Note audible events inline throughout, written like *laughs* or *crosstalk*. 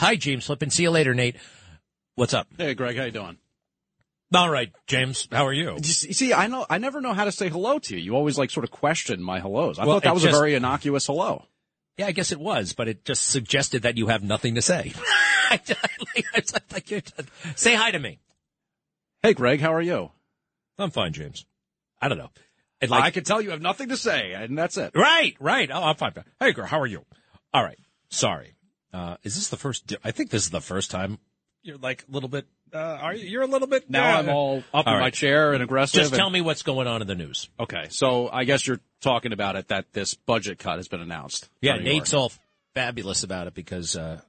Hi, James Flippin. See you later, Nate. What's up? Hey, Greg, how you doing? All right, James. How are you? You see, I know I never know how to say hello to you. You always like sort of question my hellos. I Well, thought that was just- a very innocuous hello. Yeah, I guess it was, but it just suggested that you have nothing to say. *laughs* *laughs* Like you're- say hi to me. Hey, Greg, how are you? I'm fine, James. I don't know. It I can tell you have nothing to say, and that's it. Right, right. Oh, I'm fine. Hey, girl, how are you? All right. Sorry. Uh, is this the first? I think this is the first time you're like a little bit. Uh, are you? You're a little bit. Now uh, I'm all up all in my chair and aggressive. Just and- tell me what's going on in the news. Okay, so I guess you're talking about it that this budget cut has been announced. Yeah, Nate's all fabulous about it because uh,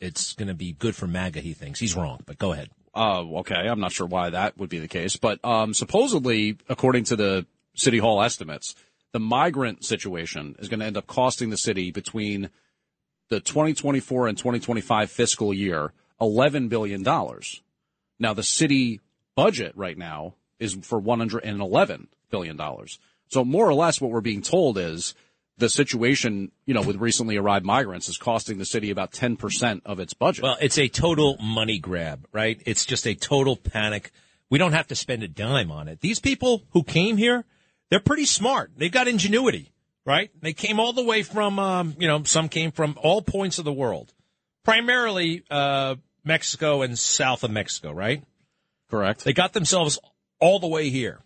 it's going to be good for MAGA. He thinks he's wrong, but go ahead. Uh, okay, I'm not sure why that would be the case, but um, supposedly, according to the city hall estimates, the migrant situation is going to end up costing the city between the 2024 and 2025 fiscal year 11 billion dollars. Now, the city budget right now is for 111 billion dollars. So more or less, what we're being told is the situation, you know, with recently arrived migrants is costing the city about 10% of its budget. Well, it's a total money grab, right? It's just a total panic. We don't have to spend a dime on it. These people who came here, they're pretty smart. They've got ingenuity, right? They came all the way from, um, you know, some came from all points of the world, primarily uh, Mexico and south of Mexico, right? Correct. They got themselves all the way here.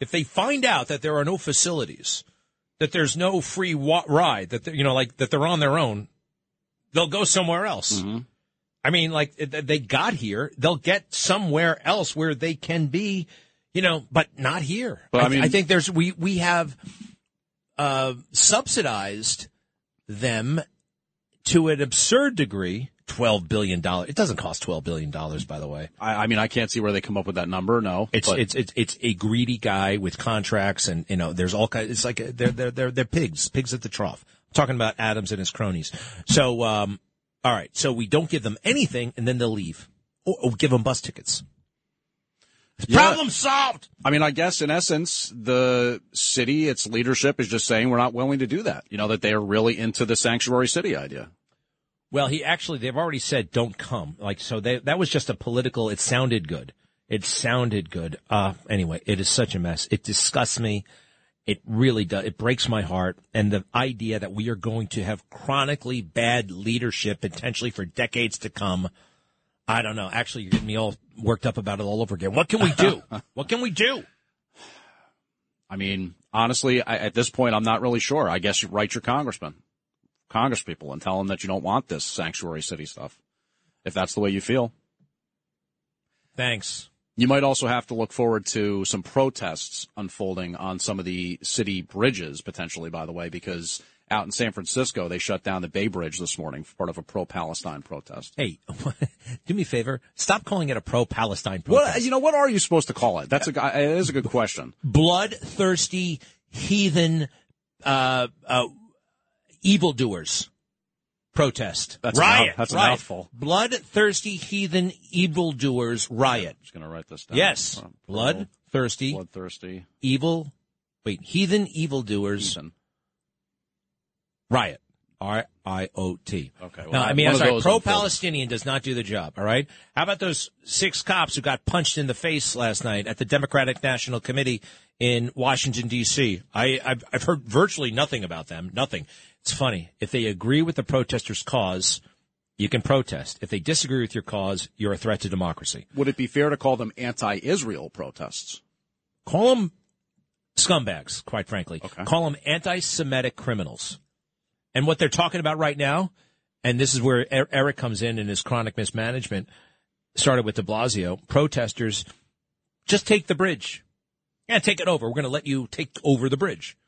If they find out that there are no facilities, that there's no free wa- ride, that they're, you know, like that they're on their own, they'll go somewhere else. Mm-hmm. I mean, like they got here, they'll get somewhere else where they can be, you know, but not here. But, I I, mean- I think there's we we have uh, subsidized them to an absurd degree. Twelve billion dollars. It doesn't cost twelve billion dollars, by the way. I, I mean, I can't see where they come up with that number. No, It's but- it's it's it's a greedy guy with contracts, and you know, there's all kinds. It's like they're they're they're they're pigs, pigs at the trough. I'm talking about Adams and his cronies. So, um, all right, so we don't give them anything, and then they'll leave, or, or give them bus tickets. Yeah. Problem solved. I mean, I guess in essence, the city, its leadership is just saying we're not willing to do that. You know, that they are really into the sanctuary city idea. Well, he actually, they've already said don't come. Like, so they, that was just a political, it sounded good. It sounded good. Uh, anyway, it is such a mess. It disgusts me. It really does. It breaks my heart. And the idea that we are going to have chronically bad leadership potentially for decades to come. I don't know. Actually, you're getting me all worked up about it all over again. What can we do? *laughs* what can we do? I mean, honestly, I, at this point, I'm not really sure. I guess you write your congressman, congresspeople, and tell them that you don't want this sanctuary city stuff. If that's the way you feel. Thanks. You might also have to look forward to some protests unfolding on some of the city bridges, potentially, by the way, because out in San Francisco, they shut down the Bay Bridge this morning for part of a pro-Palestine protest. Hey, *laughs* do me a favor. Stop calling it a pro-Palestine protest. What, you know, what are you supposed to call it? That's a, it is a good question. bloodthirsty heathen uh, uh, evildoers protest That's a riot. mouth- that's a riot. mouthful. Bloodthirsty heathen evildoers riot. I'm just going to write this down. Yes, bloodthirsty Bloodthirsty. evil. Wait, heathen evildoers Ethan. Riot. R I O T. Okay, well, no, I mean, I'm sorry. Pro-Palestinian does not do the job. All right. How about those six cops who got punched in the face last night at the Democratic National Committee in Washington D.C.? I, I've, I've heard virtually nothing about them. Nothing. It's funny. If they agree with the protesters' cause, you can protest. If they disagree with your cause, you're a threat to democracy. Would it be fair to call them anti-Israel protests? Call them scumbags, quite frankly. Okay. Call them anti-Semitic criminals. And what they're talking about right now, and this is where Er- Eric comes in in his chronic mismanagement, started with de Blasio, protesters, just take the bridge. Yeah, take it over. We're going to let you take over the bridge.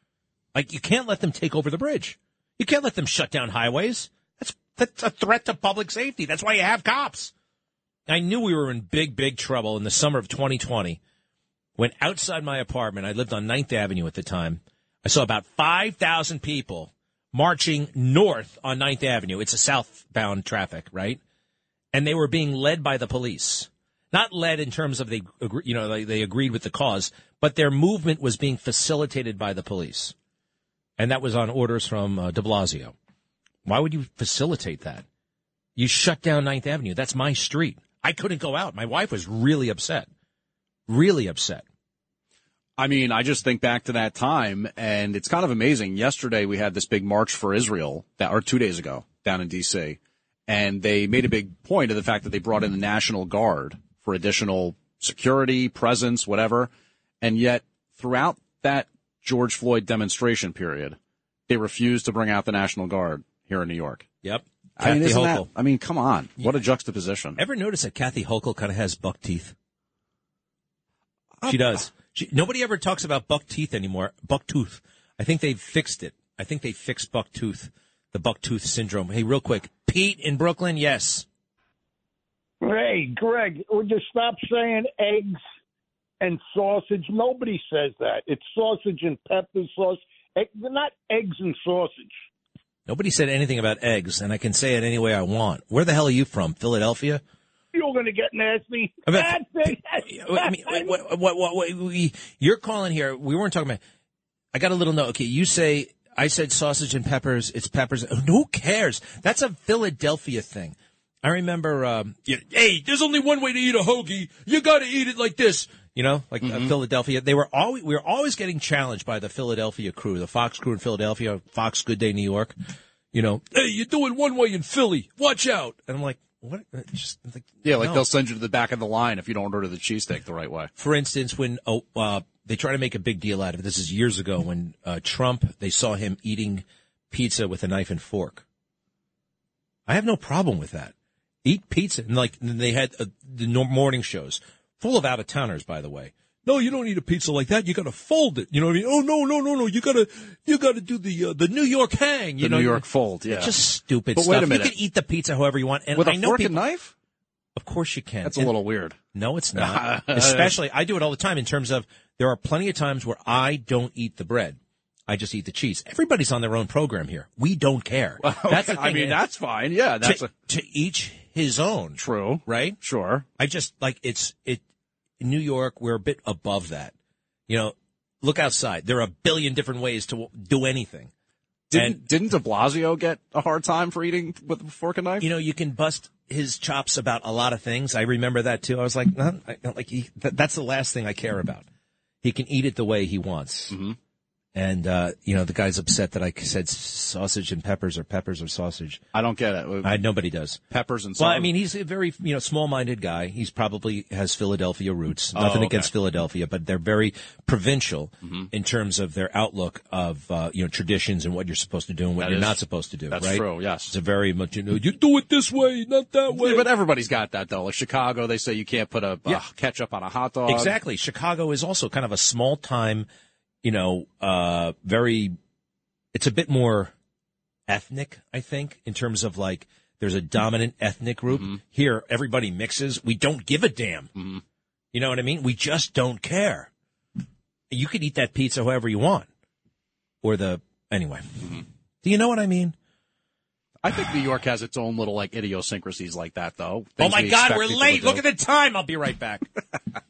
Like, you can't let them take over the bridge. You can't let them shut down highways. That's, that's a threat to public safety. That's why you have cops. I knew we were in big, big trouble in the summer of 2020 when outside my apartment, I lived on 9th Avenue at the time, I saw about 5,000 people marching north on 9th Avenue. It's a southbound traffic, right? And they were being led by the police. Not led in terms of they, you know, they, agreed with the cause, but their movement was being facilitated by the police. And that was on orders from uh, de Blasio. Why would you facilitate that? You shut down Ninth Avenue. That's my street. I couldn't go out. My wife was really upset. Really upset. I mean, I just think back to that time, and it's kind of amazing. Yesterday we had this big march for Israel, that or two days ago down in D.C., and they made a big point of the fact that they brought in the National Guard for additional security, presence, whatever, and yet throughout that George Floyd demonstration period, they refused to bring out the National Guard here in New York. Yep. I mean, Kathy isn't that, I mean, come on, what a juxtaposition. Ever notice that Kathy Hochul kind of has buck teeth? Uh, she does. She, nobody ever talks about buck teeth anymore. Buck tooth. I think they've fixed it. I think they fixed buck tooth, the buck tooth syndrome. Hey, real quick, Pete in Brooklyn. Yes. Hey, Greg, would you stop saying eggs and sausage? Nobody says that. It's sausage and pepper sauce. Egg, not eggs and sausage. Nobody said anything about eggs, and I can say it any way I want. Where the hell are you from? Philadelphia? You're going to get nasty. I mean, Nasty. I mean, what, what, what, what, what- we, you're calling here. We weren't talking about. I got a little note. Okay, you say I said sausage and peppers. It's peppers. Who cares? That's a Philadelphia thing. I remember. Um, yeah, hey, there's only one way to eat a hoagie. You got to eat it like this. You know, like uh, Philadelphia. They were always we were always getting challenged by the Philadelphia crew, the Fox crew in Philadelphia, Fox Good Day New York. You know, hey, you're doing one way in Philly. Watch out. And I'm like, what? Uh, Just like, Yeah, like no. they'll send you to the back of the line if you don't order the cheesesteak the right way. for instance, when oh, uh, they try to make a big deal out of it. This is years ago when uh, Trump they saw him eating pizza with a knife and fork. I have no problem with that. Eat pizza, and like and they had uh, the morning shows full of out of towners, by the way. No, you don't need a pizza like that. You got to fold it. You know what I mean? Oh no, no, no, no. You gotta, you gotta do the uh, the New York hang. You The know, New York fold, yeah. It's just stupid But stuff. wait a minute. You can eat the pizza however you want, and With a I know fork people. and knife? Of course you can. That's a And- little weird. no, it's not. *laughs* Especially, I do it all the time in terms of there are plenty of times where I don't eat the bread. I just eat the cheese. Everybody's on their own program here. We don't care. That's the thing. I mean, and that's fine. Yeah, that's to, a, to each his own, true. right? Sure. I just like it's it. In New York, we're a bit above that. You know, look outside. There are a billion different ways to do anything. Didn't And- didn't De Blasio get a hard time for eating with a fork and knife? You know, you can bust his chops about a lot of things. I remember that too. I was like, nah, I, like he, that, that's the last thing I care about. He can eat it the way he wants. Mm-hmm. And, uh, you know, the guy's upset that I said sausage and peppers or peppers or sausage. I don't get it. I, nobody does. Peppers and Well. I mean, he's a very, you know, small-minded guy. He's probably has Philadelphia roots. Oh, Nothing okay. against Philadelphia, but they're very provincial Mm-hmm. in terms of their outlook of, uh, you know, traditions and what you're supposed to do and what That you're is- not supposed to do. that's right? true, yes. It's a very much, you know, you do it this way, not that way. Yeah, but everybody's got that though. Like Chicago, they say you can't put a uh, Yeah. ketchup on a hot dog. Exactly. Chicago is also kind of a small time, you know, uh, very, it's a bit more ethnic, I think, in terms of like, there's a dominant ethnic group. Mm-hmm. Here, everybody mixes. We don't give a damn. You know what I mean? We just don't care. You could eat that pizza however you want. Or the, anyway. Mm-hmm. Do you know what I mean? I think New York has its own little like idiosyncrasies like that though. Oh my we God, we're late. Look at the time. I'll be right back. *laughs*